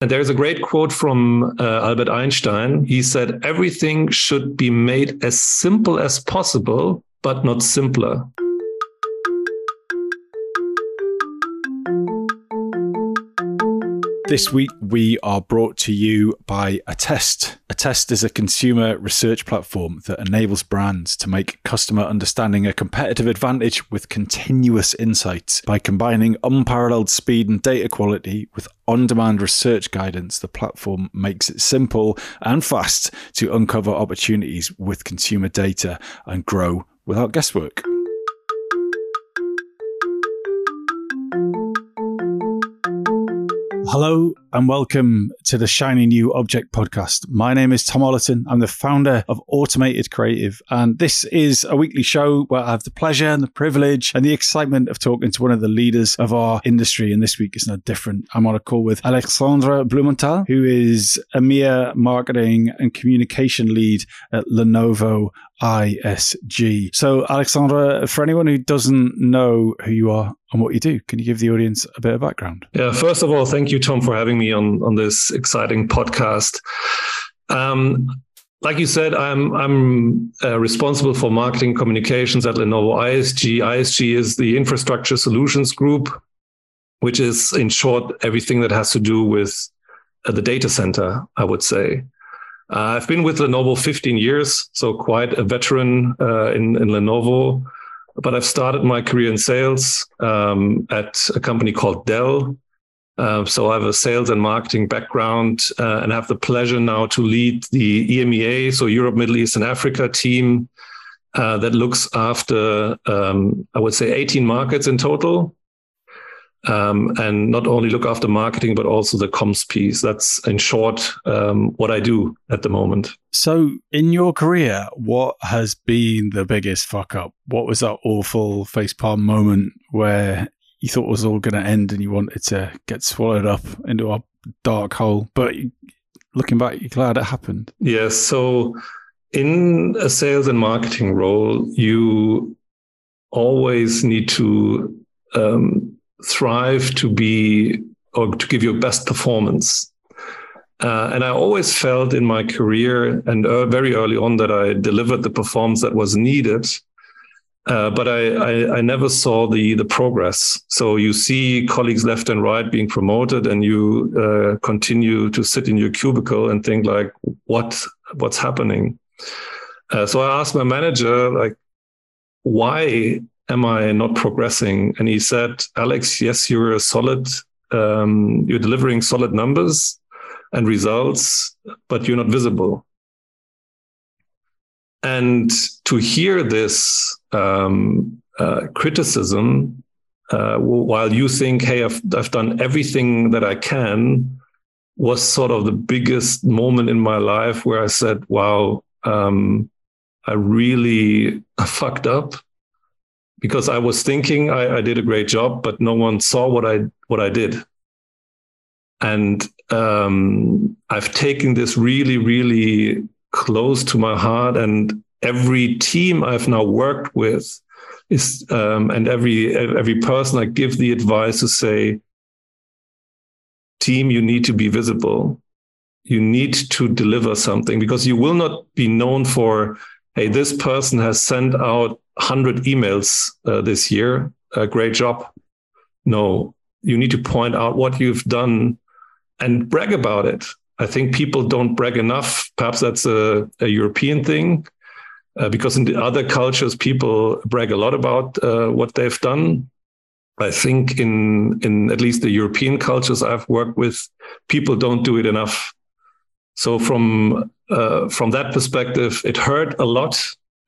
And there's a great quote from uh, Albert Einstein. He said, Everything should be made as simple as possible, but not simpler. This week, we are brought to you by Attest. Attest is a consumer research platform that enables brands to make customer understanding a competitive advantage with continuous insights. By combining unparalleled speed and data quality with on demand research guidance, the platform makes it simple and fast to uncover opportunities with consumer data and grow without guesswork. Hello and welcome to the Shiny New Object podcast. My name is Tom Ollerton. I'm the founder of Automated Creative, and this is a weekly show where I have the pleasure and the privilege and the excitement of talking to one of the leaders of our industry. And this week is no different. I'm on a call with Alexandre Blumenthal, who is EMEA marketing and communication lead at Lenovo ISG. So, Alexandre, for anyone who doesn't know who you are and what you do, can you give the audience a bit of background? Yeah, first of all, thank you, Tom, for having me on, on this exciting podcast. Um, like you said, I'm I'm uh, responsible for marketing communications at Lenovo ISG. ISG is the Infrastructure Solutions Group, which is in short everything that has to do with uh, the data center. I would say. Uh, I've been with Lenovo 15 years, so quite a veteran uh, in, in Lenovo. But I've started my career in sales um, at a company called Dell. Uh, so I have a sales and marketing background uh, and have the pleasure now to lead the EMEA, so Europe, Middle East, and Africa team uh, that looks after, um, I would say, 18 markets in total um, and not only look after marketing but also the comms piece. That's in short um, what I do at the moment. So, in your career, what has been the biggest fuck up? What was that awful facepalm moment where you thought was all going to end and you wanted to get swallowed up into a dark hole? But looking back, you're glad it happened. Yes. So, in a sales and marketing role, you always need to um, thrive to be or to give your best performance. Uh, and I always felt in my career and uh, very early on that I delivered the performance that was needed. Uh, but I, I, I, never saw the the progress. So you see colleagues left and right being promoted, and you uh, continue to sit in your cubicle and think like, what what's happening? Uh, so I asked my manager like, why am I not progressing? And he said, Alex, yes, you're a solid, um, you're delivering solid numbers and results, but you're not visible. And to hear this um, uh, criticism, uh, while you think, hey, I've, I've done everything that I can, was sort of the biggest moment in my life where I said, wow, um, I really fucked up because I was thinking I, I, did a great job, but no one saw what I what I did. And um, I've taken this really, really close to my heart. And every team I've now worked with is, um, and every every person I give the advice to say, team, you need to be visible. You need to deliver something because you will not be known for, hey, this person has sent out 100 emails uh, this year. A great job. No, you need to point out what you've done and brag about it. I think people don't brag enough. Perhaps that's a, a European thing, uh, because in the other cultures, people brag a lot about uh, what they've done. I think in in at least the European cultures I've worked with, people don't do it enough. So from uh, from that perspective, it hurt a lot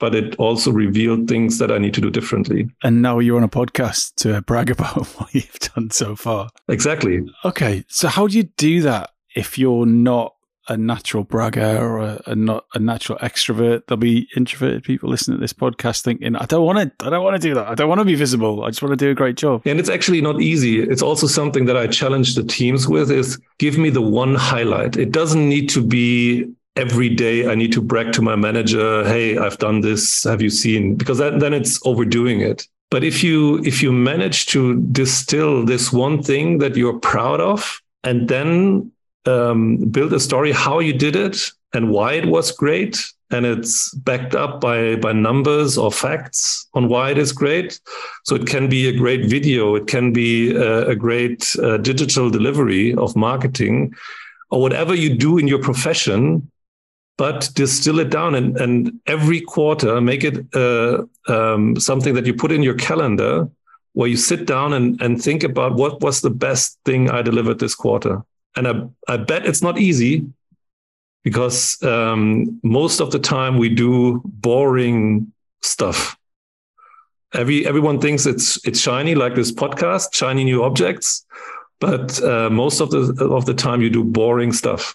but it also revealed things that I need to do differently. And now you're on a podcast to brag about what you've done so far. Exactly. Okay. So how do you do that if you're not a natural bragger or a, a, not a natural extrovert? There'll be introverted people listening to this podcast thinking, I don't want to, I don't want to do that. I don't want to be visible. I just want to do a great job. And it's actually not easy. It's also something that I challenge the teams with is give me the one highlight. It doesn't need to be every day I need to brag to my manager, hey, I've done this. Have you seen? Because that, then it's overdoing it. But if you if you manage to distill this one thing that you're proud of, and then um, build a story how you did it and why it was great. And it's backed up by by numbers or facts on why it is great. So it can be a great video. It can be a, a great uh, digital delivery of marketing or whatever you do in your profession but distill it down and, and every quarter make it uh, um, something that you put in your calendar where you sit down and, and think about what was the best thing I delivered this quarter. And I, I bet it's not easy because um, most of the time we do boring stuff. Every everyone thinks it's it's shiny, like this podcast, shiny new objects, but uh, most of the of the time you do boring stuff.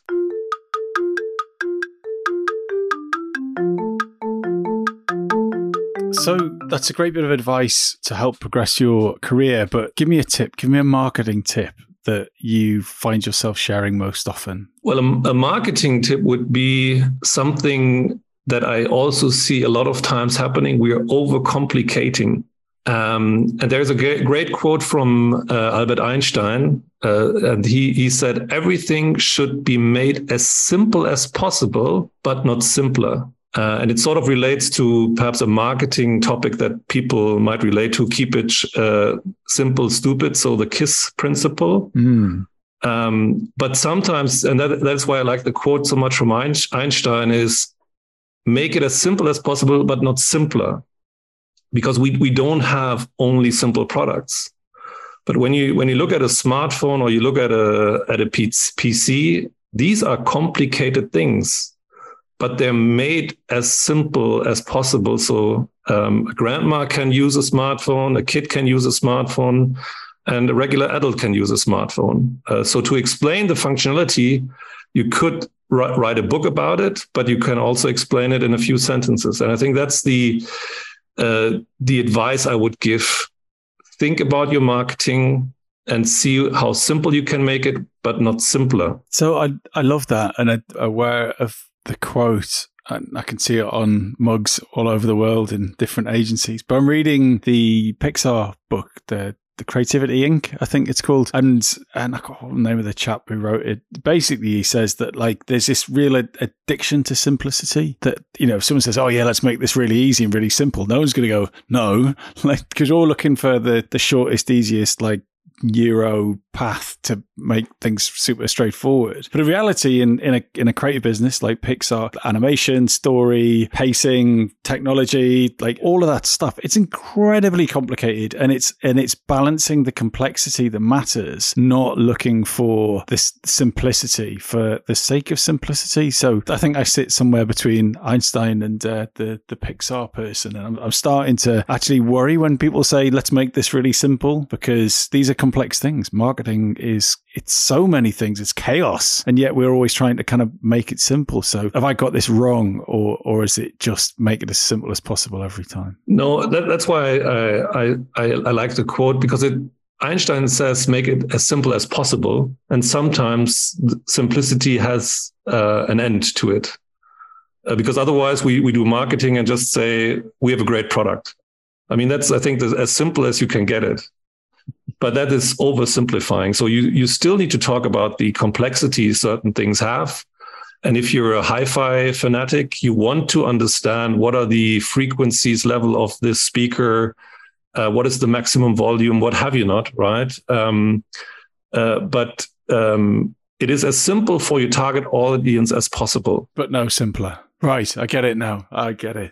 So that's a great bit of advice to help progress your career. But give me a tip, give me a marketing tip that you find yourself sharing most often? Well, a, a, marketing tip would be something that I also see a lot of times happening. We are overcomplicating. Um, and there's a great, great quote from uh, Albert Einstein, uh, and he, he said, Everything should be made as simple as possible, but not simpler. Uh, and it sort of relates to perhaps a marketing topic that people might relate to. Keep it uh, simple, stupid. So the KISS principle. Mm. Um, but sometimes, and that, that's why I like the quote so much from Einstein, is make it as simple as possible, but not simpler, because we we don't have only simple products. But when you when you look at a smartphone or you look at a at a PC, these are complicated things but they're made as simple as possible. So um, a grandma can use a smartphone, a kid can use a smartphone, and a regular adult can use a smartphone. Uh, so to explain the functionality, you could write a book about it, but you can also explain it in a few sentences. And I think that's the uh, the advice I would give. Think about your marketing and see how simple you can make it, but not simpler. So I I love that, and I, aware of the quote. And I can see it on mugs all over the world in different agencies. But I'm reading the Pixar book, the the Creativity Inc. I think it's called, and and I can't the name of the chap who wrote it. Basically, he says that like there's this real addiction to simplicity. That you know, if someone says, "Oh yeah, let's make this really easy and really simple," no one's going to go, "No," like because you're all looking for the the shortest, easiest, like Euro path to make things super straightforward. But in reality, in, in a in a creative business like Pixar, animation, story, pacing, technology, like all of that stuff, it's incredibly complicated, and it's and it's balancing the complexity that matters, not looking for this simplicity for the sake of simplicity. So I think I sit somewhere between Einstein and uh, the the Pixar person, and I'm, I'm starting to actually worry when people say, "Let's make this really simple," because these are complex things. Marketing is it's so many things. It's chaos, and yet we're always trying to kind of make it simple. So, have I got this wrong, or or is it just make it as simple as possible every time? No, that, that's why I, I I I like the quote because it Einstein says make it as simple as possible, and sometimes simplicity has uh, an end to it, uh, because otherwise we we do marketing and just say we have a great product. I mean that's I think as simple as you can get it but that is oversimplifying. So you you still need to talk about the complexity certain things have. And if you're a hi-fi fanatic, you want to understand what are the frequencies level of this speaker, uh, what is the maximum volume, what have you not, right? Um, uh, but um, it is as simple for your target audience as possible. But no simpler. Right, I get it now. I get it.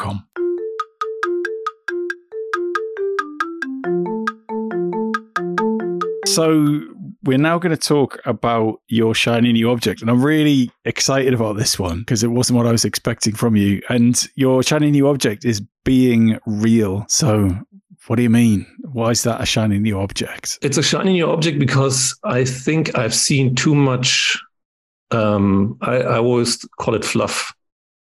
So we're now going to talk about your shiny new object. And I'm really excited about this one because it wasn't what I was expecting from you. And your shiny new object is being real. So what do you mean? Why is that a shiny new object? It's a shiny new object because I think I've seen too much. Um, I, I, always call it fluff,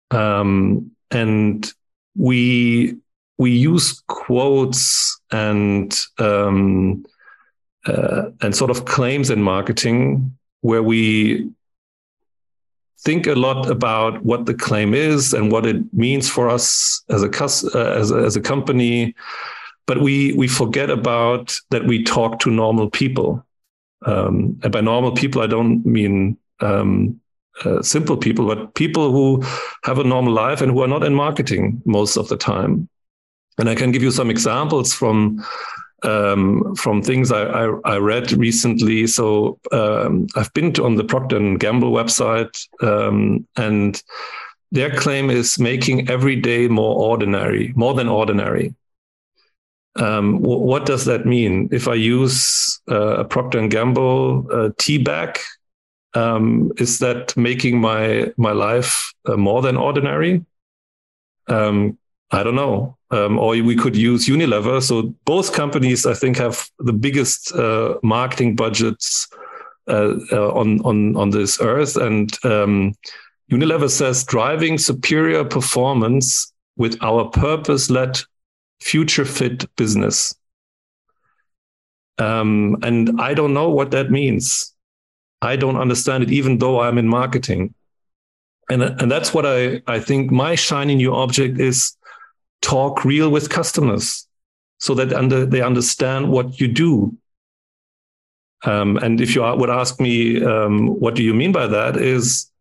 um, and we we use quotes and um, uh, and sort of claims in marketing where we think a lot about what the claim is and what it means for us as a uh, as a, as a company, but we we forget about that we talk to normal people, um, and by normal people I don't mean um, uh, simple people, but people who have a normal life and who are not in marketing most of the time. And I can give you some examples from um, from things I, I, I, read recently. So um, I've been to, on the Procter and Gamble website, um, and their claim is making every day more ordinary, more than ordinary. Um, what does that mean? If I use uh, a Procter and Gamble uh, tea bag, um, is that making my my life uh, more than ordinary? Um, I don't know. Um, or we could use Unilever. So both companies, I think, have the biggest uh, marketing budgets uh, uh, on on on this earth. And um, Unilever says driving superior performance with our purpose-led, future-fit business. Um, and I don't know what that means. I don't understand it, even though I'm in marketing. And, and that's what I, I think my shiny new object is talk real with customers so that under, they understand what you do. Um, and if you would ask me, um, what do you mean by that? Is,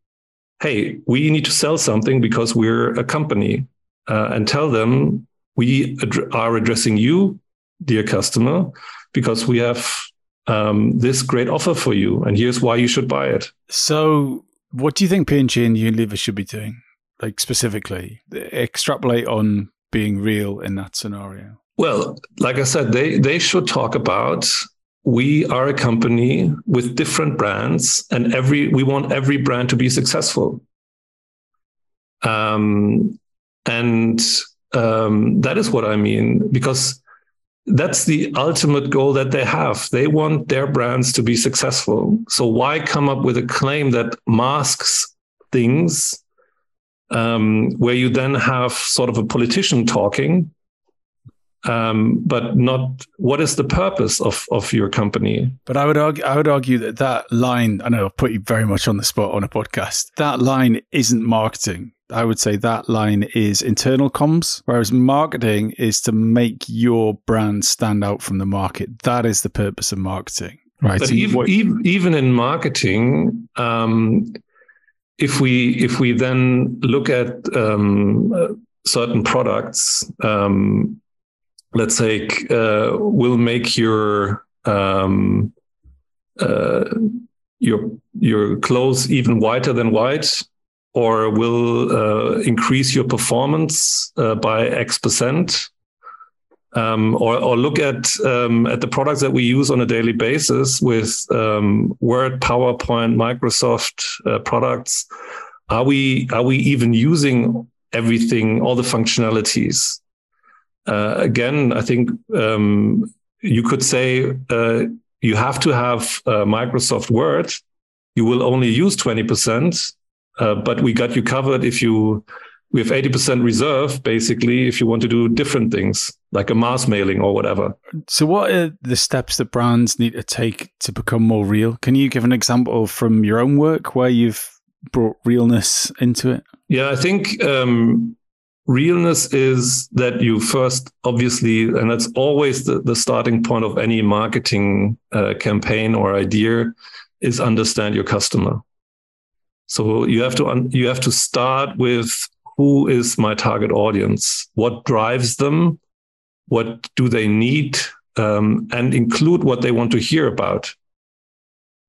hey, we need to sell something because we're a company, uh, and tell them we ad- are addressing you, dear customer, because we have um, this great offer for you, and here's why you should buy it. So, what do you think P&G and Unilever should be doing, like specifically? Extrapolate on being real in that scenario? Well, like I said, they they should talk about we are a company with different brands, and every we want every brand to be successful. Um, and um, that is what I mean because that's the ultimate goal that they have. They want their brands to be successful. So why come up with a claim that masks things um, where you then have sort of a politician talking, um, but not what is the purpose of of your company? But I would argue, I would argue that that line. I know I've put you very much on the spot on a podcast. That line isn't marketing. I would say that line is internal comms, whereas marketing is to make your brand stand out from the market. That is the purpose of marketing. Right. But even, what, even in marketing, um, if we if we then look at um, uh, certain products, um, let's say uh, will make your um, uh, your your clothes even whiter than white, or will uh, increase your performance uh, by X percent um, or, or, look at um, at the products that we use on a daily basis with um, Word, PowerPoint, Microsoft uh, products. Are we are we even using everything, all the functionalities? Uh, again, I think um, you could say uh, you have to have uh, Microsoft Word. You will only use twenty percent, uh, but we got you covered if you we have 80% reserve basically if you want to do different things like a mass mailing or whatever. So what are the steps that brands need to take to become more real? Can you give an example from your own work where you've brought realness into it? Yeah, I think um, realness is that you first obviously and that's always the, the starting point of any marketing uh, campaign or idea is understand your customer so you have to un- you have to start with who is my target audience? What drives them? What do they need? Um, and include what they want to hear about.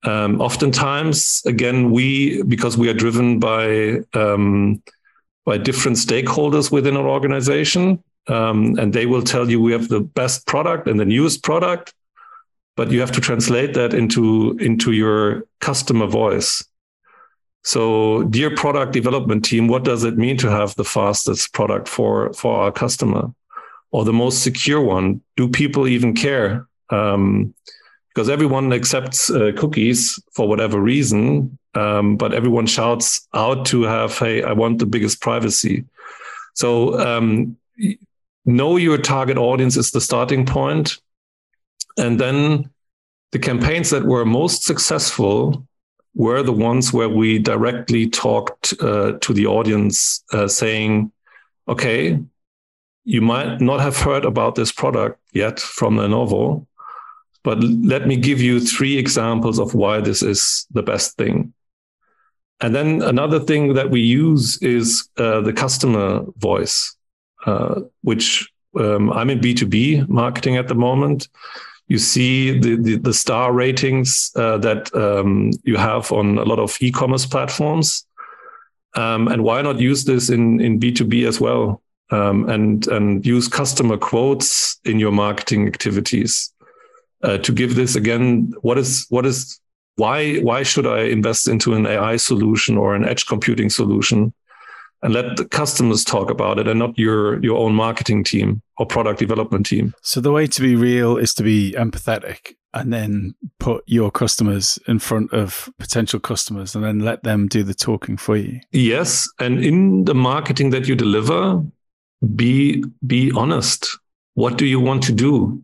Um, oftentimes, again, we because we are driven by um, by different stakeholders within our organization, um, and they will tell you we have the best product and the newest product, but you have to translate that into into your customer voice. So, dear product development team, what does it mean to have the fastest product for, for our customer? or the most secure one? Do people even care? Um, because everyone accepts uh, cookies for whatever reason, um, but everyone shouts out to have, "Hey, I want the biggest privacy." So um, know your target audience is the starting point, and then the campaigns that were most successful were the ones where we directly talked uh, to the audience, uh, saying, "Okay, you might not have heard about this product yet from Lenovo." But let me give you three examples of why this is the best thing. And then another thing that we use is uh, the customer voice, uh, which um, I'm in B2B marketing at the moment. You see the, the, the star ratings uh, that um, you have on a lot of e commerce platforms. Um, and why not use this in, in B2B as well? Um, and, and use customer quotes in your marketing activities uh, to give this again what is what is why why should i invest into an ai solution or an edge computing solution and let the customers talk about it and not your your own marketing team or product development team. So the way to be real is to be empathetic and then put your customers in front of potential customers and then let them do the talking for you. Yes and in the marketing that you deliver be be honest. What do you want to do?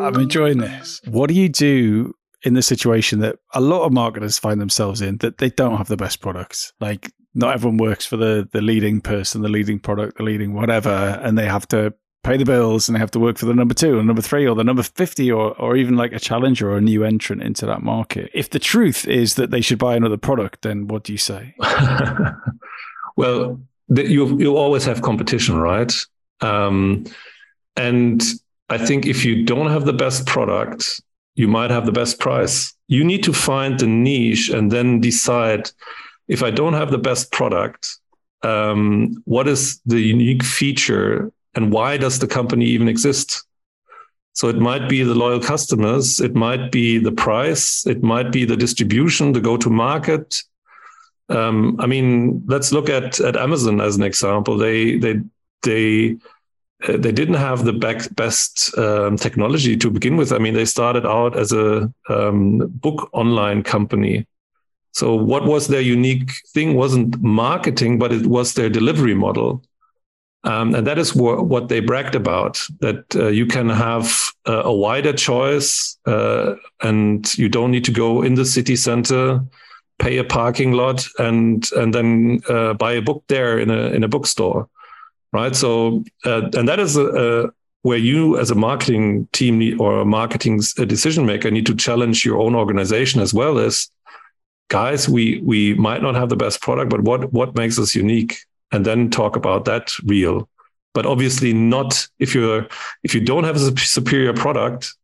I'm enjoying this. What do you do in the situation that a lot of marketers find themselves in that they don't have the best products? Like not everyone works for the the leading person, the leading product, the leading whatever, and they have to pay the bills and they have to work for the number two or number three or the number 50 or, or even like a challenger or a new entrant into that market. If the truth is that they should buy another product, then what do you say? well, you, you always have competition, right? Um, and I think if you don't have the best product, you might have the best price. You need to find the niche and then decide if I don't have the best product, um, what is the unique feature and why does the company even exist? So it might be the loyal customers, it might be the price, it might be the distribution, the go to market. Um, I mean, let's look at, at Amazon as an example. They they they they didn't have the best um, technology to begin with. I mean, they started out as a um, book online company. So what was their unique thing wasn't marketing, but it was their delivery model. Um, and that is wh- what they bragged about that uh, you can have uh, a wider choice uh, and you don't need to go in the city center pay a parking lot and and then uh, buy a book there in a in a bookstore right? So, uh, and that is a, where you, as a marketing team need, or a marketing decision maker, need to challenge your own organization as well as guys. We we might not have the best product, but what what makes us unique, and then talk about that real. But obviously, not if you're if you don't have a superior product,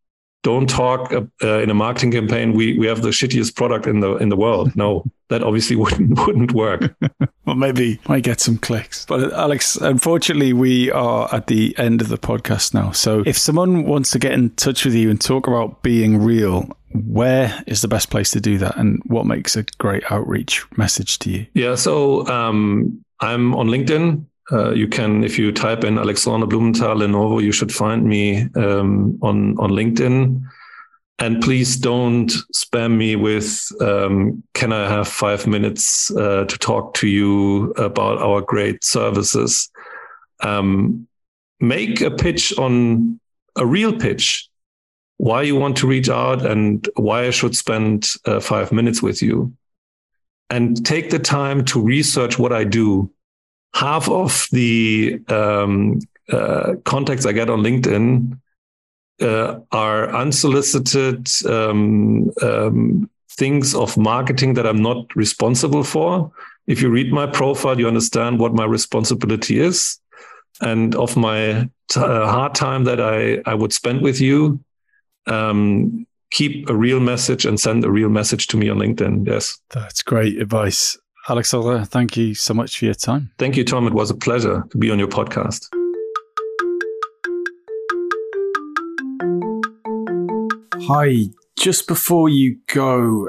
don't talk uh, uh, in a marketing campaign. We we have the shittiest product in the in the world. No, that obviously wouldn't wouldn't work. well, maybe might get some clicks. But Alex, unfortunately, we are at the end of the podcast now. So if someone wants to get in touch with you and talk about being real, where is the best place to do that, and what makes a great outreach message to you? Yeah, so um, I'm on LinkedIn. Uh, you can, if you type in Alexandre Blumenthal Lenovo, you should find me um, on on LinkedIn. And please don't spam me with, um, "Can I have five minutes uh, to talk to you about our great services?" Um, make a pitch on a real pitch, why you want to reach out and why I should spend uh, five minutes with you, and take the time to research what I do half of the um, uh, contacts I get on LinkedIn uh, are unsolicited um, um, things of marketing that I'm not responsible for. If you read my profile, you understand what my responsibility is and of my t- uh, hard time that I, I would spend with you. Um, keep a real message and send a real message to me on LinkedIn. Yes. That's great advice. Alexandre, thank you so much for your time. Thank you, Tom. It was a pleasure to be on your podcast. Hi. Just before you go,